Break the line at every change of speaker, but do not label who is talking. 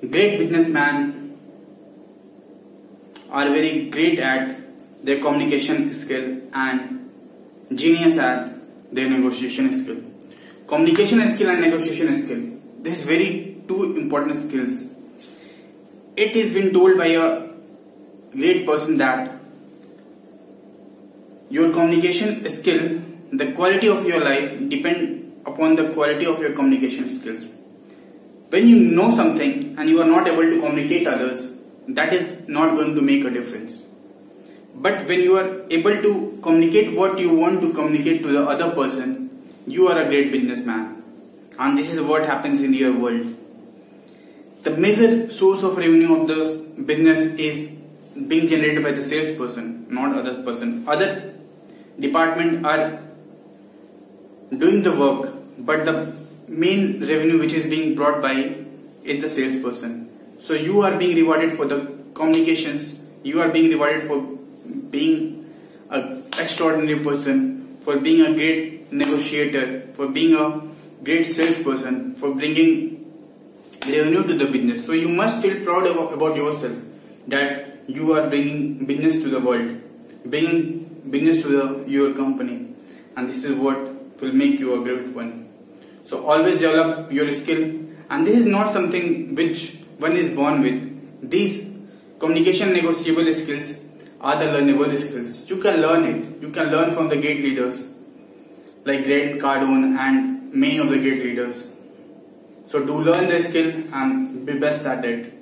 great businessmen are very great at their communication skill and genius at their negotiation skill. Communication skill and negotiation skill. This is very two important skills. It is been told by a great person that your communication skill, the quality of your life depend upon the quality of your communication skills. When you know something and you are not able to communicate others, that is not going to make a difference. But when you are able to communicate what you want to communicate to the other person, you are a great businessman. And this is what happens in your world. The major source of revenue of the business is being generated by the salesperson, not other person. Other department are doing the work, but the main revenue which is being brought by is the salesperson. So you are being rewarded for the communications. You are being rewarded for being an extraordinary person, for being a great negotiator, for being a great salesperson, for bringing revenue to the business. So you must feel proud about yourself that you are bringing business to the world, bringing business to the, your company, and this is what will make you a great one. So always develop your skill, and this is not something which one is born with. These communication negotiable skills are the learnable skills. You can learn it. You can learn from the great leaders like Grant Cardone and many of the great leaders. So do learn the skill and be best at it.